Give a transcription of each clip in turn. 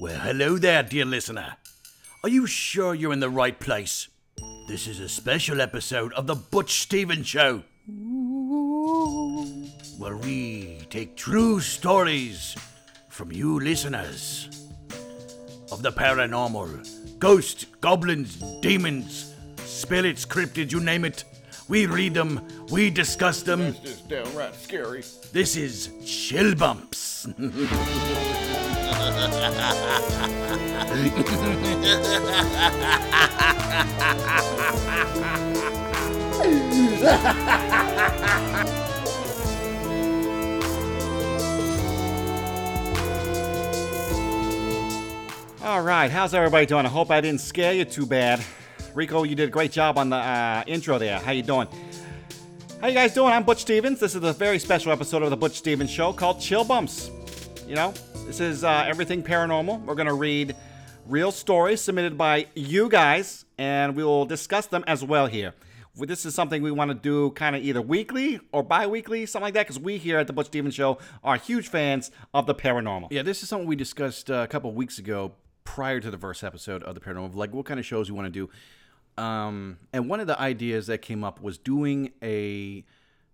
Well, hello there, dear listener. Are you sure you're in the right place? This is a special episode of The Butch Stevens Show, where we take true stories from you listeners of the paranormal ghosts, goblins, demons, spirits, cryptids, you name it. We read them, we discuss them. That's just downright scary. This is Chill Bumps. All right, how's everybody doing? I hope I didn't scare you too bad. Rico, you did a great job on the uh, intro there. How you doing? How you guys doing? I'm Butch Stevens. This is a very special episode of the Butch Stevens Show called Chill Bumps. You know, this is uh, everything paranormal. We're gonna read real stories submitted by you guys, and we will discuss them as well here. This is something we want to do kind of either weekly or bi-weekly, something like that, because we here at the Butch Stevens Show are huge fans of the paranormal. Yeah, this is something we discussed uh, a couple weeks ago prior to the first episode of the paranormal, like what kind of shows we want to do. Um, and one of the ideas that came up was doing a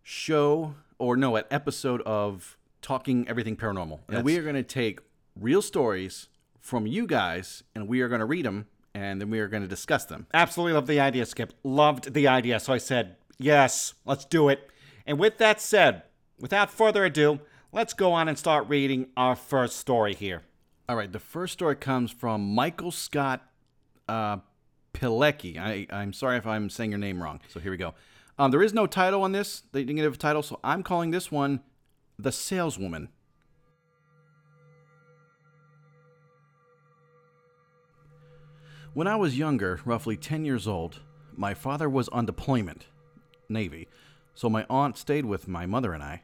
show or no, an episode of talking everything paranormal. And we are going to take real stories from you guys, and we are going to read them, and then we are going to discuss them. Absolutely loved the idea, Skip. Loved the idea. So I said, yes, let's do it. And with that said, without further ado, let's go on and start reading our first story here. All right, the first story comes from Michael Scott uh, Pilecki. I, I'm sorry if I'm saying your name wrong. So here we go. Um, there is no title on this. They didn't give a title, so I'm calling this one The Saleswoman. When I was younger, roughly 10 years old, my father was on deployment, Navy, so my aunt stayed with my mother and I.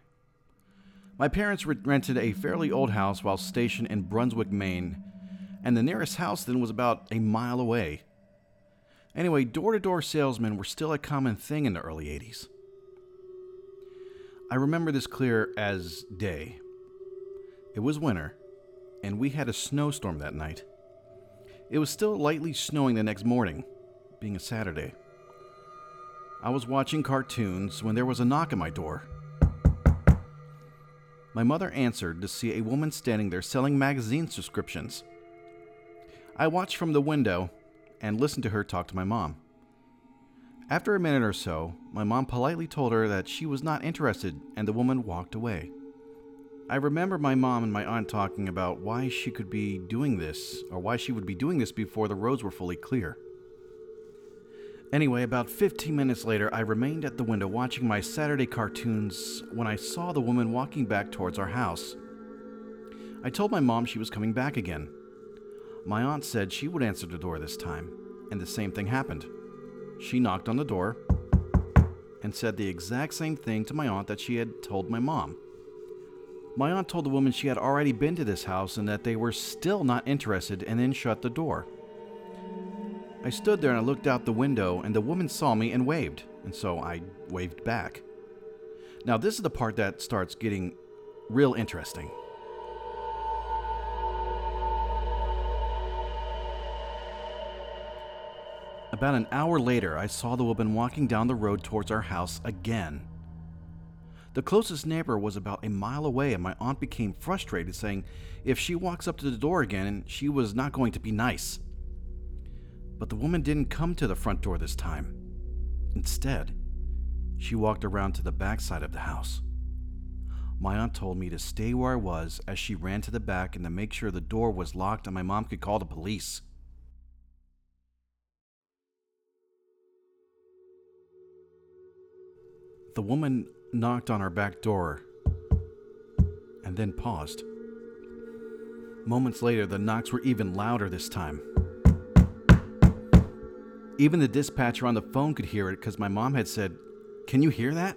My parents rented a fairly old house while stationed in Brunswick, Maine, and the nearest house then was about a mile away. Anyway, door to door salesmen were still a common thing in the early 80s. I remember this clear as day. It was winter, and we had a snowstorm that night. It was still lightly snowing the next morning, being a Saturday. I was watching cartoons when there was a knock at my door. My mother answered to see a woman standing there selling magazine subscriptions. I watched from the window and listened to her talk to my mom. After a minute or so, my mom politely told her that she was not interested, and the woman walked away. I remember my mom and my aunt talking about why she could be doing this, or why she would be doing this before the roads were fully clear. Anyway, about 15 minutes later, I remained at the window watching my Saturday cartoons when I saw the woman walking back towards our house. I told my mom she was coming back again. My aunt said she would answer the door this time, and the same thing happened. She knocked on the door and said the exact same thing to my aunt that she had told my mom. My aunt told the woman she had already been to this house and that they were still not interested and then shut the door. I stood there and I looked out the window, and the woman saw me and waved, and so I waved back. Now, this is the part that starts getting real interesting. About an hour later, I saw the woman walking down the road towards our house again. The closest neighbor was about a mile away, and my aunt became frustrated, saying if she walks up to the door again, she was not going to be nice. But the woman didn't come to the front door this time. Instead, she walked around to the back side of the house. My aunt told me to stay where I was as she ran to the back and to make sure the door was locked and my mom could call the police. The woman knocked on our back door and then paused. Moments later, the knocks were even louder this time. Even the dispatcher on the phone could hear it because my mom had said, Can you hear that?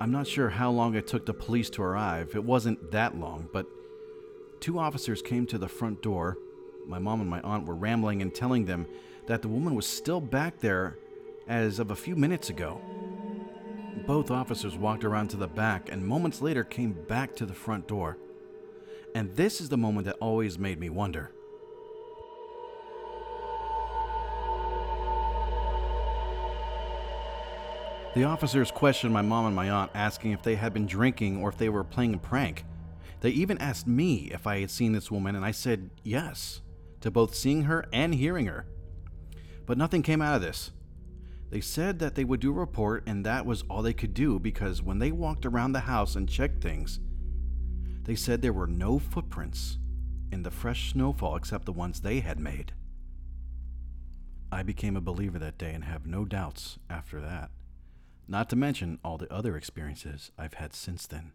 I'm not sure how long it took the police to arrive. It wasn't that long, but two officers came to the front door. My mom and my aunt were rambling and telling them that the woman was still back there as of a few minutes ago. Both officers walked around to the back and moments later came back to the front door. And this is the moment that always made me wonder. The officers questioned my mom and my aunt, asking if they had been drinking or if they were playing a prank. They even asked me if I had seen this woman, and I said yes to both seeing her and hearing her. But nothing came out of this. They said that they would do a report, and that was all they could do because when they walked around the house and checked things, they said there were no footprints in the fresh snowfall except the ones they had made. I became a believer that day and have no doubts after that. Not to mention all the other experiences I've had since then.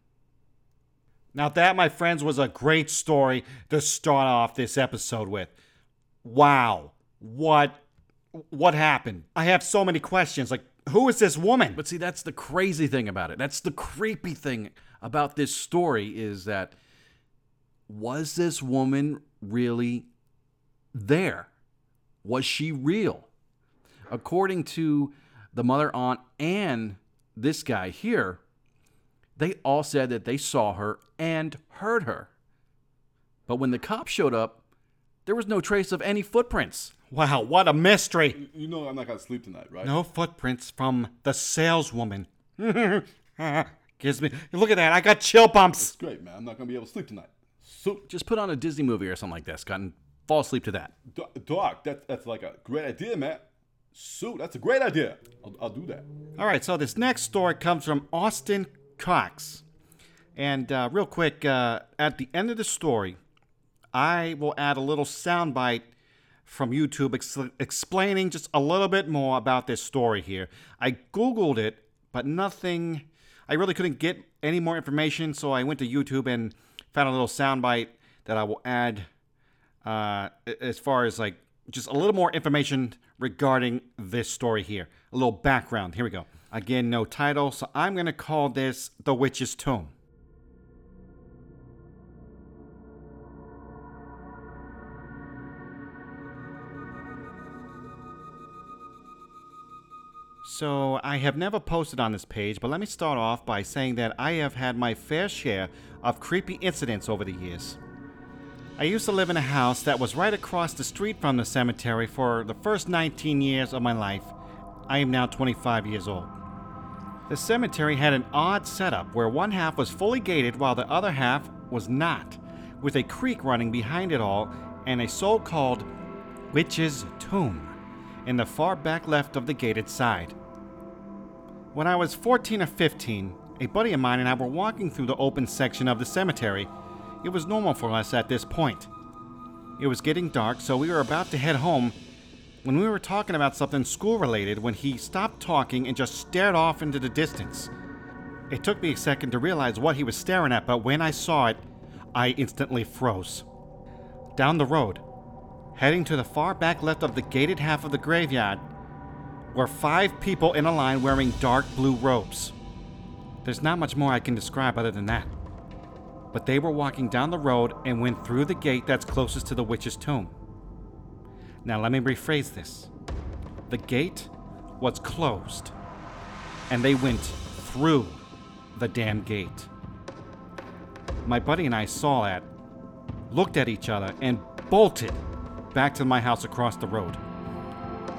Now, that, my friends, was a great story to start off this episode with. Wow. What what happened? I have so many questions. Like, who is this woman? But see, that's the crazy thing about it. That's the creepy thing about this story is that was this woman really there? Was she real? According to the mother, aunt, and this guy here, they all said that they saw her and heard her. But when the cops showed up, there was no trace of any footprints. Wow, what a mystery. You know I'm not gonna sleep tonight, right? No footprints from the saleswoman. Gives me. Look at that. I got chill bumps. It's great, man. I'm not gonna be able to sleep tonight. So, Just put on a Disney movie or something like this, Scott, and fall asleep to that. Doc, that, that's like a great idea, man. Suit, that's a great idea. I'll, I'll do that. All right, so this next story comes from Austin Cox. And uh, real quick, uh, at the end of the story, I will add a little soundbite from YouTube ex- explaining just a little bit more about this story here. I Googled it, but nothing, I really couldn't get any more information, so I went to YouTube and found a little soundbite that I will add uh, as far as like just a little more information regarding this story here. A little background. Here we go. Again, no title, so I'm going to call this The Witch's Tomb. So, I have never posted on this page, but let me start off by saying that I have had my fair share of creepy incidents over the years. I used to live in a house that was right across the street from the cemetery for the first 19 years of my life. I am now 25 years old. The cemetery had an odd setup where one half was fully gated while the other half was not, with a creek running behind it all and a so called witch's tomb in the far back left of the gated side. When I was 14 or 15, a buddy of mine and I were walking through the open section of the cemetery. It was normal for us at this point. It was getting dark, so we were about to head home when we were talking about something school related when he stopped talking and just stared off into the distance. It took me a second to realize what he was staring at, but when I saw it, I instantly froze. Down the road, heading to the far back left of the gated half of the graveyard, were five people in a line wearing dark blue robes. There's not much more I can describe other than that. But they were walking down the road and went through the gate that's closest to the witch's tomb. Now, let me rephrase this. The gate was closed, and they went through the damn gate. My buddy and I saw that, looked at each other, and bolted back to my house across the road.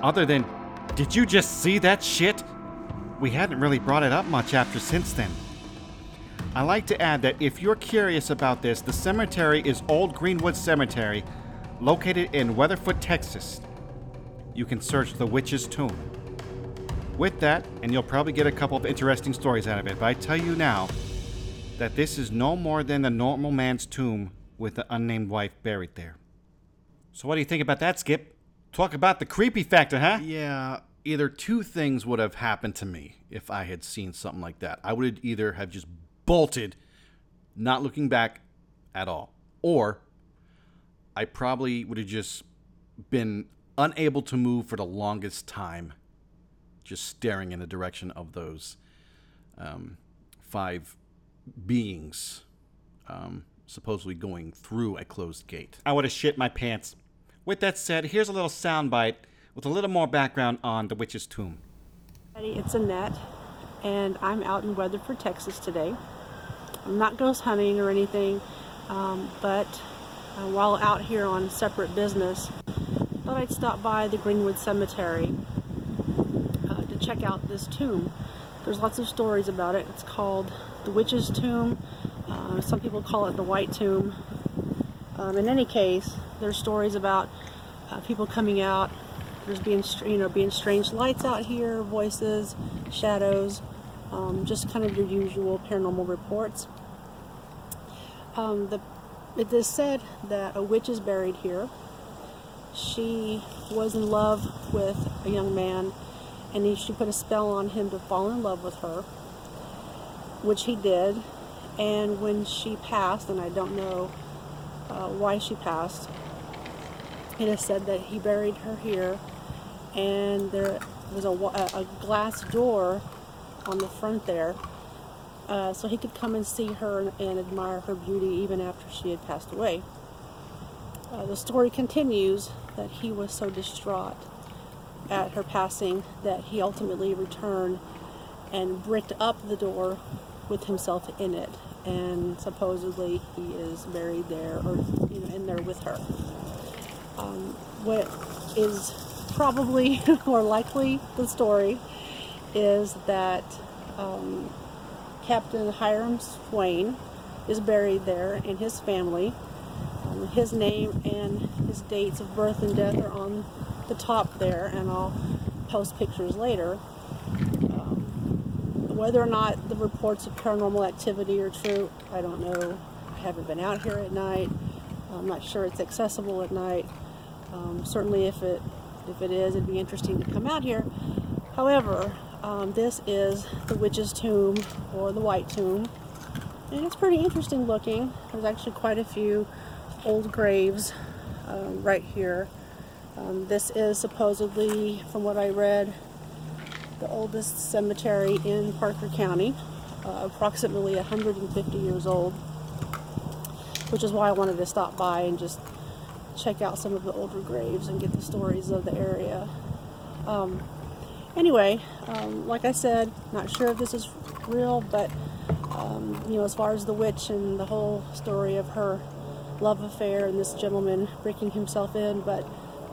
Other than, did you just see that shit? We hadn't really brought it up much after since then. I like to add that if you're curious about this, the cemetery is Old Greenwood Cemetery, located in Weatherford, Texas. You can search the Witch's Tomb. With that, and you'll probably get a couple of interesting stories out of it, but I tell you now that this is no more than the normal man's tomb with the unnamed wife buried there. So, what do you think about that, Skip? Talk about the creepy factor, huh? Yeah, either two things would have happened to me if I had seen something like that. I would either have just bolted, not looking back at all, or I probably would have just been unable to move for the longest time, just staring in the direction of those um, five beings um, supposedly going through a closed gate. I would have shit my pants. With that said, here's a little soundbite with a little more background on the witch's tomb. It's Annette, and I'm out in Weatherford, Texas today. I'm not ghost hunting or anything, um, but uh, while out here on separate business, thought I'd stop by the Greenwood Cemetery uh, to check out this tomb. There's lots of stories about it. It's called the Witch's Tomb. Uh, some people call it the White Tomb. Um, in any case, there's stories about uh, people coming out. There's being, you know, being strange lights out here, voices, shadows, um, just kind of your usual paranormal reports. Um, the, it is said that a witch is buried here. She was in love with a young man, and he, she put a spell on him to fall in love with her, which he did. And when she passed, and I don't know uh, why she passed, it is said that he buried her here, and there was a, a glass door on the front there, uh, so he could come and see her and, and admire her beauty even after she had passed away. Uh, the story continues that he was so distraught at her passing that he ultimately returned and bricked up the door with himself in it, and supposedly he is buried there or you know in there with her. Um, what is probably more likely the story is that um, Captain Hiram Swain is buried there, and his family. Um, his name and his dates of birth and death are on the top there, and I'll post pictures later. Um, whether or not the reports of paranormal activity are true, I don't know. I haven't been out here at night. I'm not sure it's accessible at night. Um, certainly, if it if it is, it'd be interesting to come out here. However, um, this is the witch's tomb or the white tomb, and it's pretty interesting looking. There's actually quite a few old graves um, right here. Um, this is supposedly, from what I read, the oldest cemetery in Parker County, uh, approximately 150 years old, which is why I wanted to stop by and just check out some of the older graves and get the stories of the area. Um, anyway, um, like I said, not sure if this is real, but um, you know, as far as the witch and the whole story of her love affair and this gentleman breaking himself in, but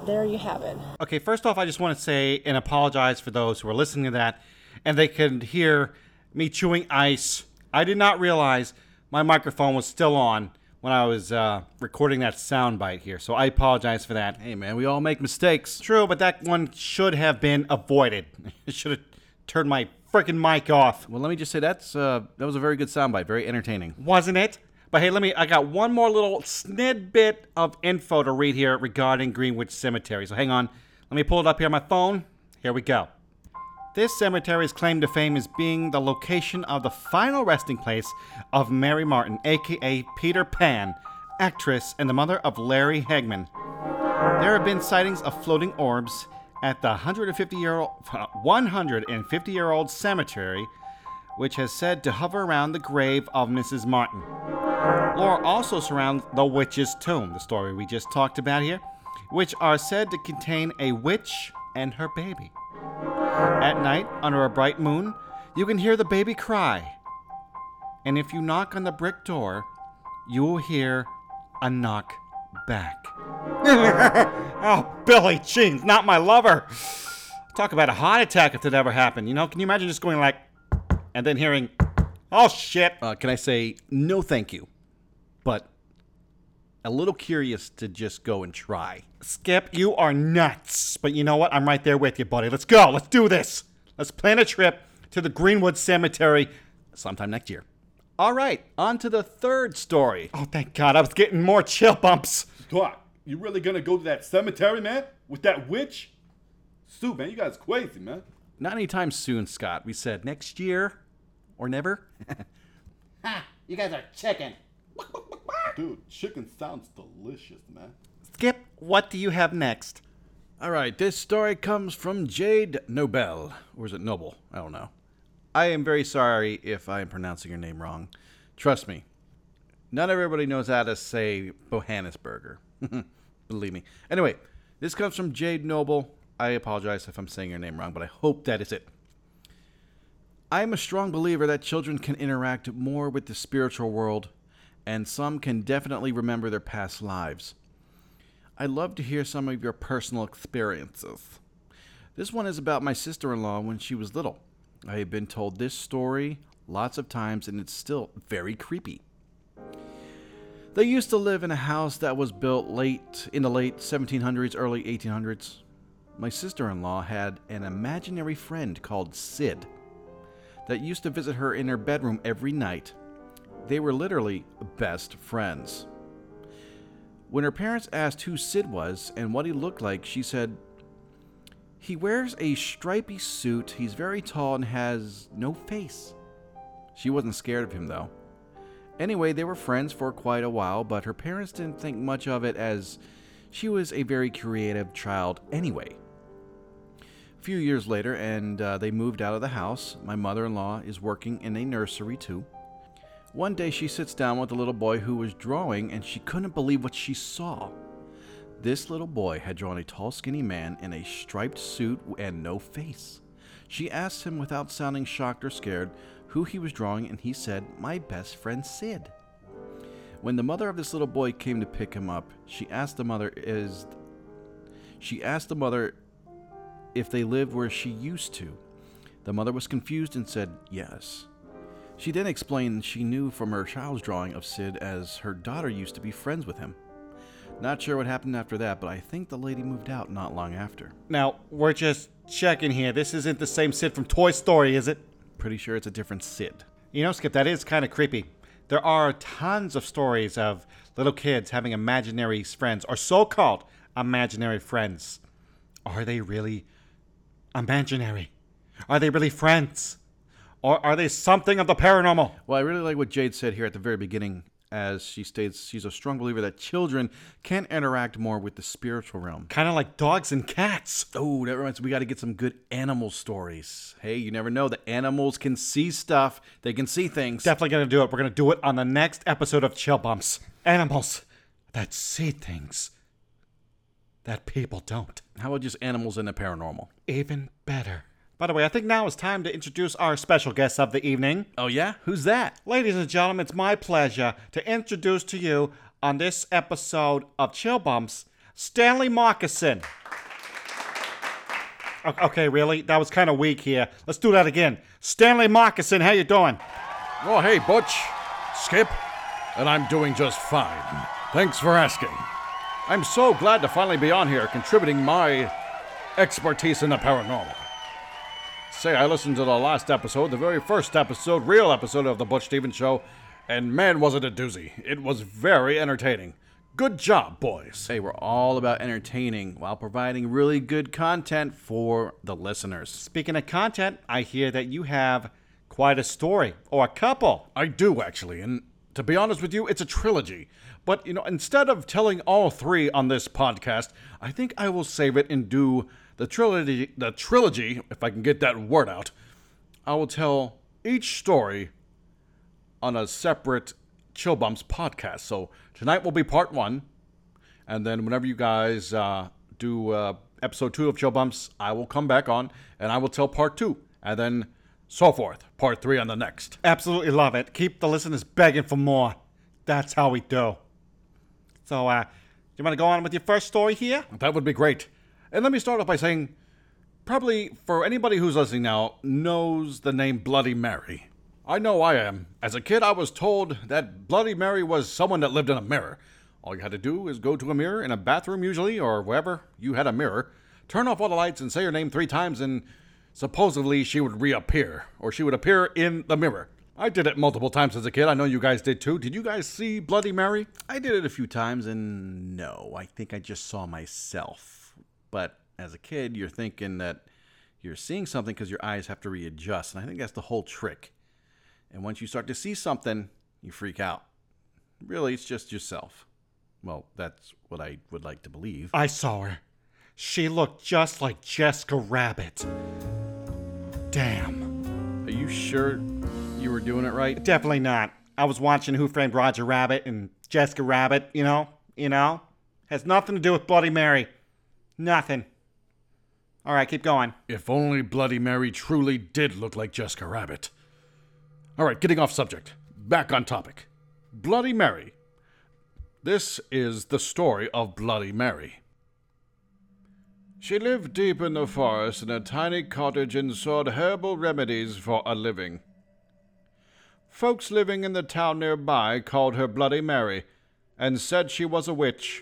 there you have it. Okay, first off, I just want to say and apologize for those who are listening to that and they could hear me chewing ice. I did not realize my microphone was still on when I was uh, recording that soundbite here, so I apologize for that. Hey, man, we all make mistakes. True, but that one should have been avoided. it should have turned my freaking mic off, Well, let me just say that's uh, that was a very good soundbite, very entertaining. wasn't it? But hey, let me. I got one more little snidbit of info to read here regarding Greenwood Cemetery. So hang on. Let me pull it up here on my phone. Here we go. This cemetery's claim to fame is being the location of the final resting place of Mary Martin, aka Peter Pan, actress and the mother of Larry Hagman. There have been sightings of floating orbs at the 150 year old 150 year old cemetery, which has said to hover around the grave of Mrs. Martin. Lore also surrounds the witch's tomb, the story we just talked about here, which are said to contain a witch and her baby. At night, under a bright moon, you can hear the baby cry. And if you knock on the brick door, you will hear a knock back. oh, Billie Jean, not my lover. Talk about a heart attack if that ever happened. You know, can you imagine just going like, and then hearing, oh shit. Uh, can I say no, thank you, a little curious to just go and try. Skip, you are nuts. But you know what? I'm right there with you, buddy. Let's go. Let's do this. Let's plan a trip to the Greenwood Cemetery. Sometime next year. All right, on to the third story. Oh, thank God. I was getting more chill bumps. Doc, you really gonna go to that cemetery, man? With that witch? Sue, man, you guys crazy, man. Not anytime soon, Scott. We said next year or never. Ha! You guys are chicken. Dude, chicken sounds delicious, man. Skip, what do you have next? All right, this story comes from Jade Nobel. Or is it Noble? I don't know. I am very sorry if I am pronouncing your name wrong. Trust me, not everybody knows how to say Bohannesburger. Believe me. Anyway, this comes from Jade Noble. I apologize if I'm saying your name wrong, but I hope that is it. I am a strong believer that children can interact more with the spiritual world and some can definitely remember their past lives. I'd love to hear some of your personal experiences. This one is about my sister in law when she was little. I have been told this story lots of times, and it's still very creepy. They used to live in a house that was built late in the late 1700s, early 1800s. My sister in law had an imaginary friend called Sid that used to visit her in her bedroom every night. They were literally best friends. When her parents asked who Sid was and what he looked like, she said, He wears a stripy suit, he's very tall, and has no face. She wasn't scared of him, though. Anyway, they were friends for quite a while, but her parents didn't think much of it as she was a very creative child anyway. A few years later, and uh, they moved out of the house. My mother in law is working in a nursery too. One day she sits down with a little boy who was drawing, and she couldn't believe what she saw. This little boy had drawn a tall, skinny man in a striped suit and no face. She asked him without sounding shocked or scared who he was drawing, and he said, My best friend Sid. When the mother of this little boy came to pick him up, she asked the mother is she asked the mother if they lived where she used to. The mother was confused and said yes. She then explained she knew from her child's drawing of Sid as her daughter used to be friends with him. Not sure what happened after that, but I think the lady moved out not long after. Now, we're just checking here. This isn't the same Sid from Toy Story, is it? Pretty sure it's a different Sid. You know, Skip, that is kind of creepy. There are tons of stories of little kids having imaginary friends, or so called imaginary friends. Are they really imaginary? Are they really friends? Or are they something of the paranormal? Well, I really like what Jade said here at the very beginning, as she states she's a strong believer that children can interact more with the spiritual realm. Kind of like dogs and cats. Oh, that reminds me, we got to get some good animal stories. Hey, you never know. The animals can see stuff, they can see things. Definitely gonna do it. We're gonna do it on the next episode of Chill Bumps. Animals that see things that people don't. How about just animals in the paranormal? Even better. By the way, I think now is time to introduce our special guest of the evening. Oh, yeah? Who's that? Ladies and gentlemen, it's my pleasure to introduce to you on this episode of Chill Bumps, Stanley Moccasin. Okay, really? That was kind of weak here. Let's do that again. Stanley Moccasin, how you doing? Oh, hey, Butch. Skip. And I'm doing just fine. Thanks for asking. I'm so glad to finally be on here contributing my expertise in the paranormal. Say, I listened to the last episode, the very first episode, real episode of The Butch Stevens Show, and man, was it a doozy. It was very entertaining. Good job, boys. Hey, we're all about entertaining while providing really good content for the listeners. Speaking of content, I hear that you have quite a story, or a couple. I do, actually, and to be honest with you, it's a trilogy. But, you know, instead of telling all three on this podcast, I think I will save it and do the trilogy, the trilogy, if I can get that word out. I will tell each story on a separate Chill Bumps podcast. So tonight will be part one, and then whenever you guys uh, do uh, episode two of Chill Bumps, I will come back on and I will tell part two, and then so forth. Part three on the next. Absolutely love it. Keep the listeners begging for more. That's how we do. So, uh, you want to go on with your first story here? That would be great. And let me start off by saying, probably for anybody who's listening now knows the name Bloody Mary. I know I am. As a kid, I was told that Bloody Mary was someone that lived in a mirror. All you had to do is go to a mirror in a bathroom, usually, or wherever you had a mirror, turn off all the lights, and say her name three times, and supposedly she would reappear, or she would appear in the mirror. I did it multiple times as a kid. I know you guys did too. Did you guys see Bloody Mary? I did it a few times, and no, I think I just saw myself. But as a kid, you're thinking that you're seeing something because your eyes have to readjust, and I think that's the whole trick. And once you start to see something, you freak out. Really, it's just yourself. Well, that's what I would like to believe. I saw her. She looked just like Jessica Rabbit. Damn. Are you sure you were doing it right? Definitely not. I was watching Who Framed Roger Rabbit and Jessica Rabbit, you know? You know? Has nothing to do with Bloody Mary. Nothing. All right, keep going. If only Bloody Mary truly did look like Jessica Rabbit. All right, getting off subject. Back on topic. Bloody Mary. This is the story of Bloody Mary. She lived deep in the forest in a tiny cottage and sold herbal remedies for a living. Folks living in the town nearby called her Bloody Mary and said she was a witch.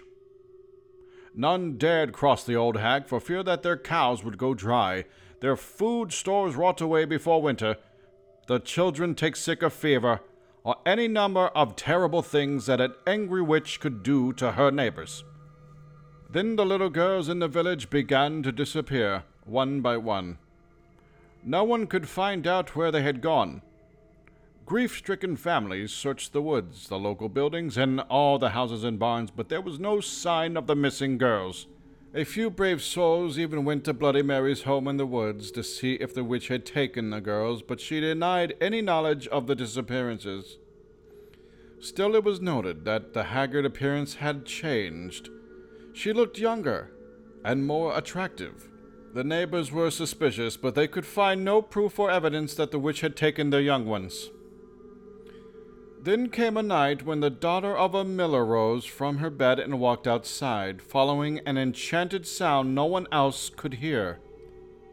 None dared cross the old hag for fear that their cows would go dry, their food stores rot away before winter, the children take sick of fever, or any number of terrible things that an angry witch could do to her neighbors. Then the little girls in the village began to disappear, one by one. No one could find out where they had gone. Grief stricken families searched the woods, the local buildings, and all the houses and barns, but there was no sign of the missing girls. A few brave souls even went to Bloody Mary's home in the woods to see if the witch had taken the girls, but she denied any knowledge of the disappearances. Still, it was noted that the haggard appearance had changed. She looked younger and more attractive. The neighbors were suspicious, but they could find no proof or evidence that the witch had taken their young ones. Then came a night when the daughter of a miller rose from her bed and walked outside, following an enchanted sound no one else could hear.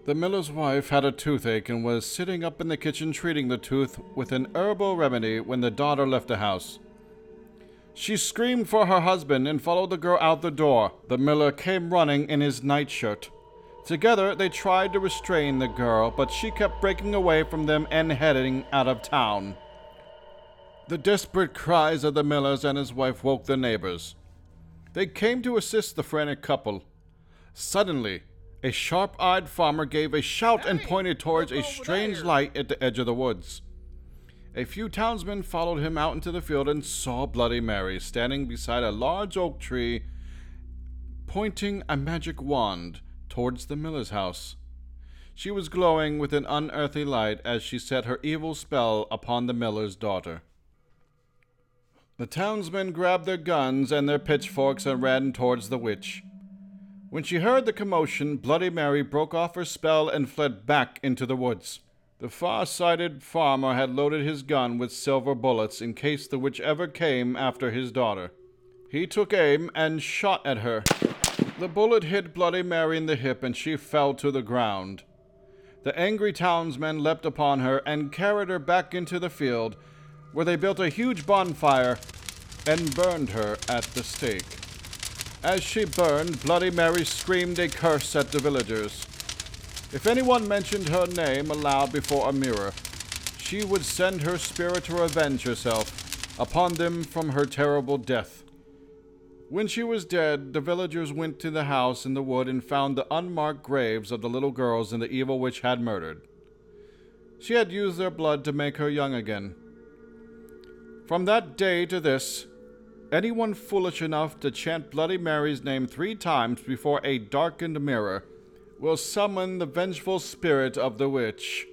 The miller's wife had a toothache and was sitting up in the kitchen treating the tooth with an herbal remedy when the daughter left the house. She screamed for her husband and followed the girl out the door. The miller came running in his nightshirt. Together they tried to restrain the girl, but she kept breaking away from them and heading out of town. The desperate cries of the millers and his wife woke the neighbors. They came to assist the frantic couple. Suddenly, a sharp eyed farmer gave a shout and pointed towards a strange light at the edge of the woods. A few townsmen followed him out into the field and saw Bloody Mary standing beside a large oak tree, pointing a magic wand towards the miller's house. She was glowing with an unearthly light as she set her evil spell upon the miller's daughter. The townsmen grabbed their guns and their pitchforks and ran towards the witch. When she heard the commotion, Bloody Mary broke off her spell and fled back into the woods. The far sighted farmer had loaded his gun with silver bullets in case the witch ever came after his daughter. He took aim and shot at her. The bullet hit Bloody Mary in the hip and she fell to the ground. The angry townsmen leapt upon her and carried her back into the field, where they built a huge bonfire and burned her at the stake. As she burned, Bloody Mary screamed a curse at the villagers. If anyone mentioned her name aloud before a mirror, she would send her spirit to revenge herself upon them from her terrible death. When she was dead, the villagers went to the house in the wood and found the unmarked graves of the little girls and the evil witch had murdered. She had used their blood to make her young again. From that day to this, anyone foolish enough to chant Bloody Mary's name three times before a darkened mirror will summon the vengeful spirit of the witch.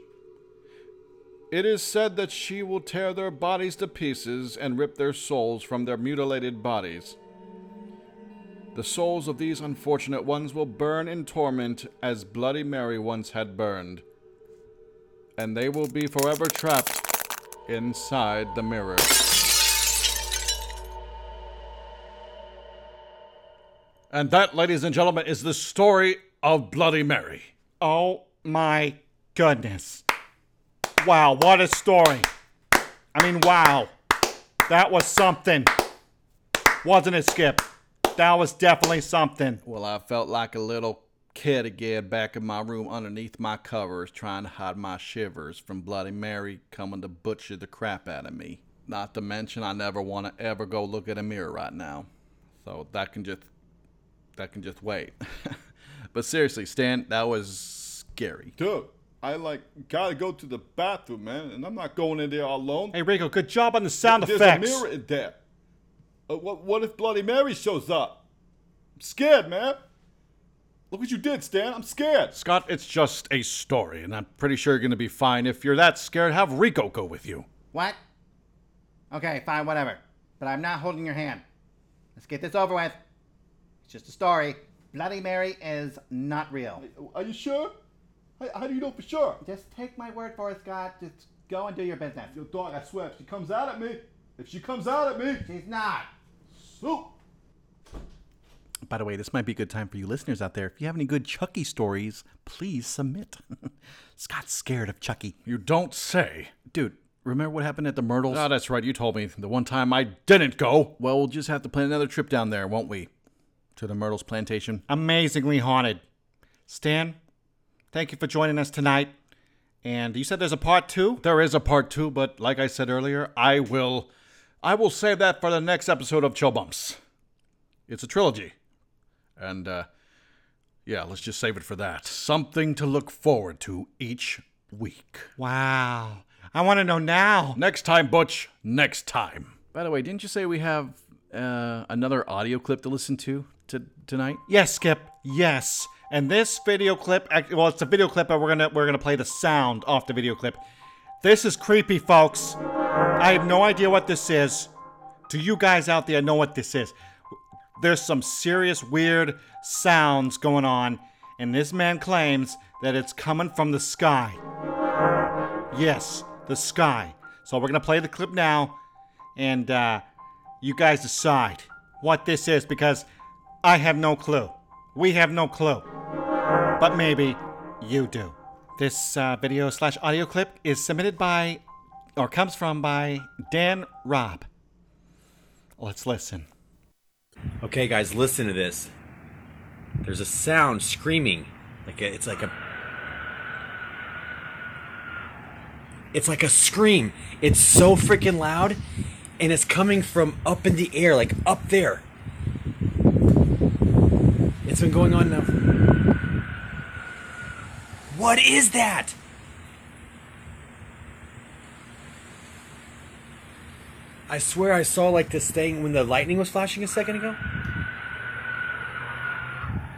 It is said that she will tear their bodies to pieces and rip their souls from their mutilated bodies. The souls of these unfortunate ones will burn in torment as Bloody Mary once had burned, and they will be forever trapped inside the mirror. And that, ladies and gentlemen, is the story of Bloody Mary. Oh my goodness. Wow, what a story. I mean, wow. That was something. Wasn't it, Skip? That was definitely something. Well, I felt like a little kid again back in my room underneath my covers trying to hide my shivers from Bloody Mary coming to butcher the crap out of me. Not to mention, I never want to ever go look at a mirror right now. So that can just that can just wait. but seriously, Stan, that was scary. Dude, I like gotta go to the bathroom, man, and I'm not going in there alone. Hey, Rico, good job on the sound There's effects. a mirror in there. Uh, what, what if Bloody Mary shows up? I'm scared, man. Look what you did, Stan. I'm scared. Scott, it's just a story, and I'm pretty sure you're going to be fine. If you're that scared, have Rico go with you. What? Okay, fine, whatever. But I'm not holding your hand. Let's get this over with. It's just a story. Bloody Mary is not real. Are you sure? How, how do you know for sure? Just take my word for it, Scott. Just go and do your business. Your dog, I swear, if she comes out at me, If she comes out at me, She's not. soup. By the way, this might be a good time for you listeners out there. If you have any good Chucky stories, please submit. Scott's scared of Chucky. You don't say. Dude, remember what happened at the Myrtles? Ah, that's right. You told me the one time I didn't go. well, we'll just have to plan another trip down there, won't we? To the Myrtles plantation. Amazingly haunted. Stan, thank you for joining us tonight. And you said there's a part two? There is a part two, but like I said earlier, I will, I will save that for the next episode of Chill Bumps. It's a trilogy, and uh, yeah, let's just save it for that. Something to look forward to each week. Wow. I want to know now. Next time, Butch. Next time. By the way, didn't you say we have uh, another audio clip to listen to, to tonight? Yes, Skip. Yes. And this video clip, well, it's a video clip, but we're gonna we're gonna play the sound off the video clip. This is creepy, folks. I have no idea what this is. Do you guys out there know what this is? There's some serious weird sounds going on, and this man claims that it's coming from the sky. Yes, the sky. So we're gonna play the clip now, and uh, you guys decide what this is because I have no clue. We have no clue. But maybe you do. This uh, video slash audio clip is submitted by, or comes from by Dan Robb. Let's listen. Okay, guys, listen to this. There's a sound screaming, like a, it's like a, it's like a scream. It's so freaking loud, and it's coming from up in the air, like up there. It's been going on now. What is that? I swear I saw like this thing when the lightning was flashing a second ago.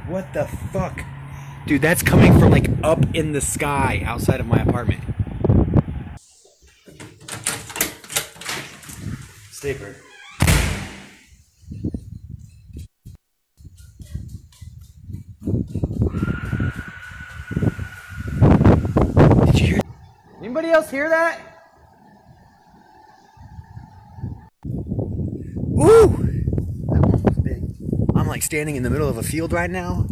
What the fuck? Dude, that's coming from like up in the sky outside of my apartment. Did you hear? Anybody else hear that? Woo! That one was big. I'm like standing in the middle of a field right now.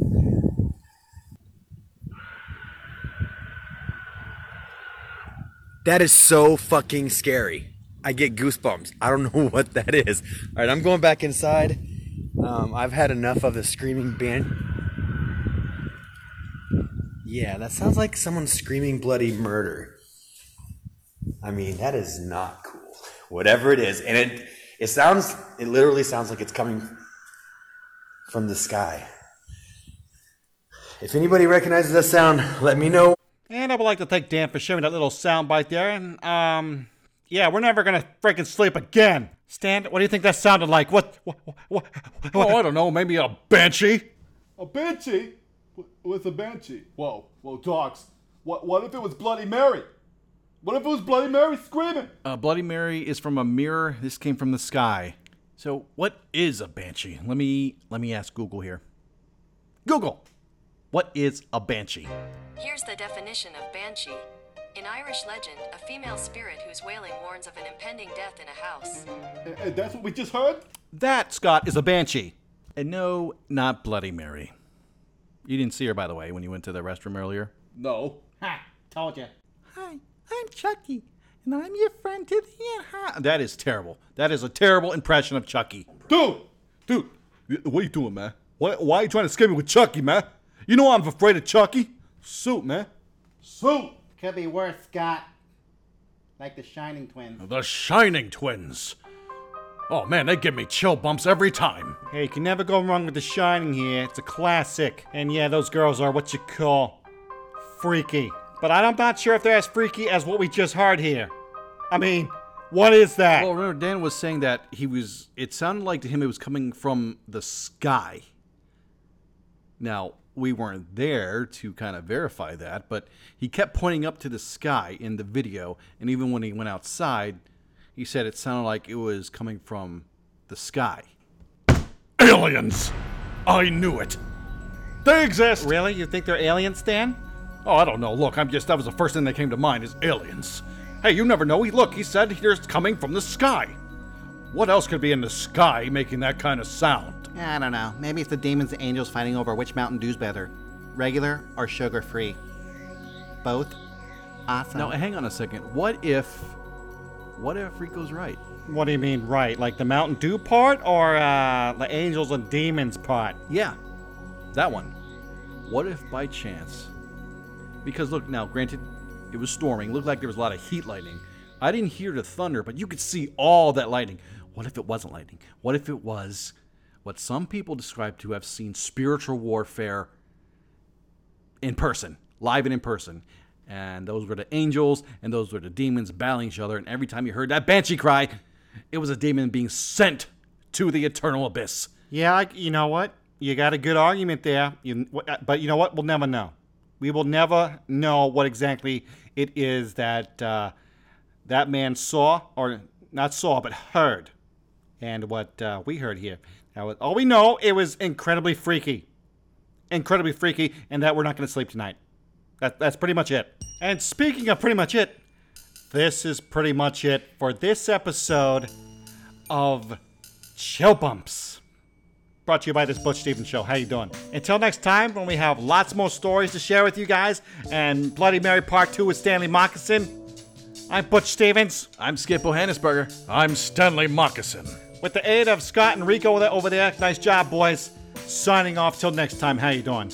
That is so fucking scary. I get goosebumps. I don't know what that is. All right, I'm going back inside. Um, I've had enough of the screaming band. Yeah, that sounds like someone screaming bloody murder. I mean, that is not cool. Whatever it is, and it it sounds it literally sounds like it's coming from the sky. If anybody recognizes that sound, let me know. And I would like to thank Dan for sharing that little sound bite there. And, um, yeah, we're never gonna freaking sleep again. Stan, what do you think that sounded like? What, what, what, what, Oh, I don't know. Maybe a banshee. A banshee? With a banshee? Whoa, whoa, dogs. What, what if it was Bloody Mary? What if it was Bloody Mary screaming? Uh, Bloody Mary is from a mirror. This came from the sky. So, what is a banshee? Let me let me ask Google here. Google, what is a banshee? Here's the definition of banshee. In Irish legend, a female spirit whose wailing warns of an impending death in a house. And, and that's what we just heard? That Scott is a banshee. And no, not Bloody Mary. You didn't see her, by the way, when you went to the restroom earlier. No. Ha! Told you. Hi, I'm Chucky, and I'm your friend to the end. Hi. That is terrible. That is a terrible impression of Chucky. Dude! Dude, what are you doing, man? Why, why are you trying to scare me with Chucky, man? You know I'm afraid of Chucky. Suit, man. Suit! Could be worse, Scott. Like the Shining Twins. The Shining Twins. Oh man, they give me chill bumps every time. Hey, you can never go wrong with The Shining here. It's a classic. And yeah, those girls are what you call freaky. But I'm not sure if they're as freaky as what we just heard here. I mean, what is that? Well, remember, Dan was saying that he was, it sounded like to him it was coming from the sky. Now, we weren't there to kind of verify that, but he kept pointing up to the sky in the video, and even when he went outside, he said it sounded like it was coming from the sky. Aliens! I knew it. They exist. really? You think they're aliens, Dan? Oh, I don't know. Look, I'm just that was the first thing that came to mind is aliens. Hey, you never know. He look, he said here's coming from the sky. What else could be in the sky making that kind of sound? I don't know. Maybe it's the demons and angels fighting over which Mountain Dew's better, regular or sugar free. Both. Awesome. Now, hang on a second. What if. What if Rico's right? What do you mean, right? Like the Mountain Dew part or uh, the angels and demons part? Yeah, that one. What if by chance? Because look, now, granted, it was storming. Looked like there was a lot of heat lightning. I didn't hear the thunder, but you could see all that lightning. What if it wasn't lightning? What if it was what some people describe to have seen spiritual warfare in person, live and in person? And those were the angels, and those were the demons battling each other. And every time you heard that banshee cry, it was a demon being sent to the eternal abyss. Yeah, you know what? You got a good argument there. You, uh, but you know what? We'll never know. We will never know what exactly it is that uh, that man saw, or not saw, but heard, and what uh, we heard here. Now, all we know, it was incredibly freaky, incredibly freaky, and that we're not going to sleep tonight. That, that's pretty much it. And speaking of pretty much it, this is pretty much it for this episode of Chill Bumps. Brought to you by this Butch Stevens show. How you doing? Until next time, when we have lots more stories to share with you guys, and Bloody Mary Part 2 with Stanley Moccasin, I'm Butch Stevens. I'm Skip Johannesburger. I'm Stanley Moccasin. With the aid of Scott and Rico over there, nice job, boys. Signing off till next time. How you doing?